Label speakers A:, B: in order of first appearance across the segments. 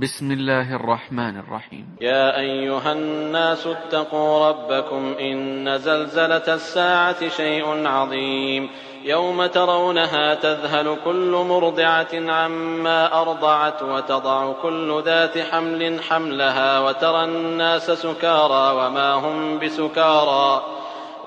A: بسم الله الرحمن الرحيم.
B: يا أيها الناس اتقوا ربكم إن زلزلة الساعة شيء عظيم. يوم ترونها تذهل كل مرضعة عما أرضعت وتضع كل ذات حمل حملها وترى الناس سكارى وما هم بسكارى.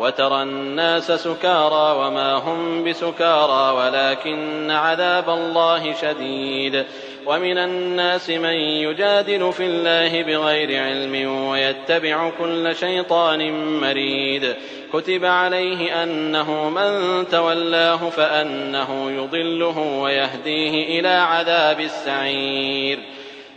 B: وترى الناس سكارى وما هم بسكارى ولكن عذاب الله شديد. ومن الناس من يجادل في الله بغير علم ويتبع كل شيطان مريد. كتب عليه أنه من تولاه فأنه يضله ويهديه إلى عذاب السعير.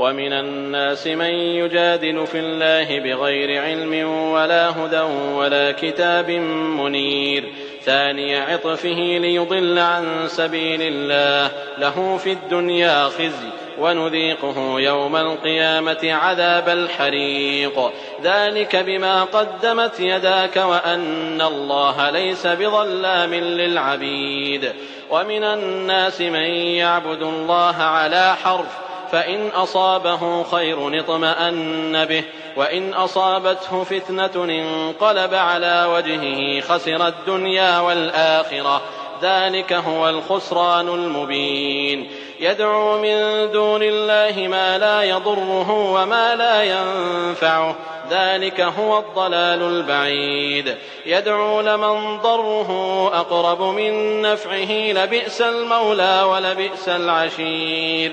B: ومن الناس من يجادل في الله بغير علم ولا هدى ولا كتاب منير. ثاني عطفه ليضل عن سبيل الله. له في الدنيا خزي ونذيقه يوم القيامة عذاب الحريق. ذلك بما قدمت يداك وأن الله ليس بظلام للعبيد. ومن الناس من يعبد الله على حرف فإن أصابه خير اطمأن به وإن أصابته فتنة انقلب على وجهه خسر الدنيا والآخرة. ذلك هو الخسران المبين. يدعو من دون الله ما لا يضره وما لا ينفعه. ذلك هو الضلال البعيد. يدعو لمن ضره أقرب من نفعه لبئس المولى ولبئس العشير.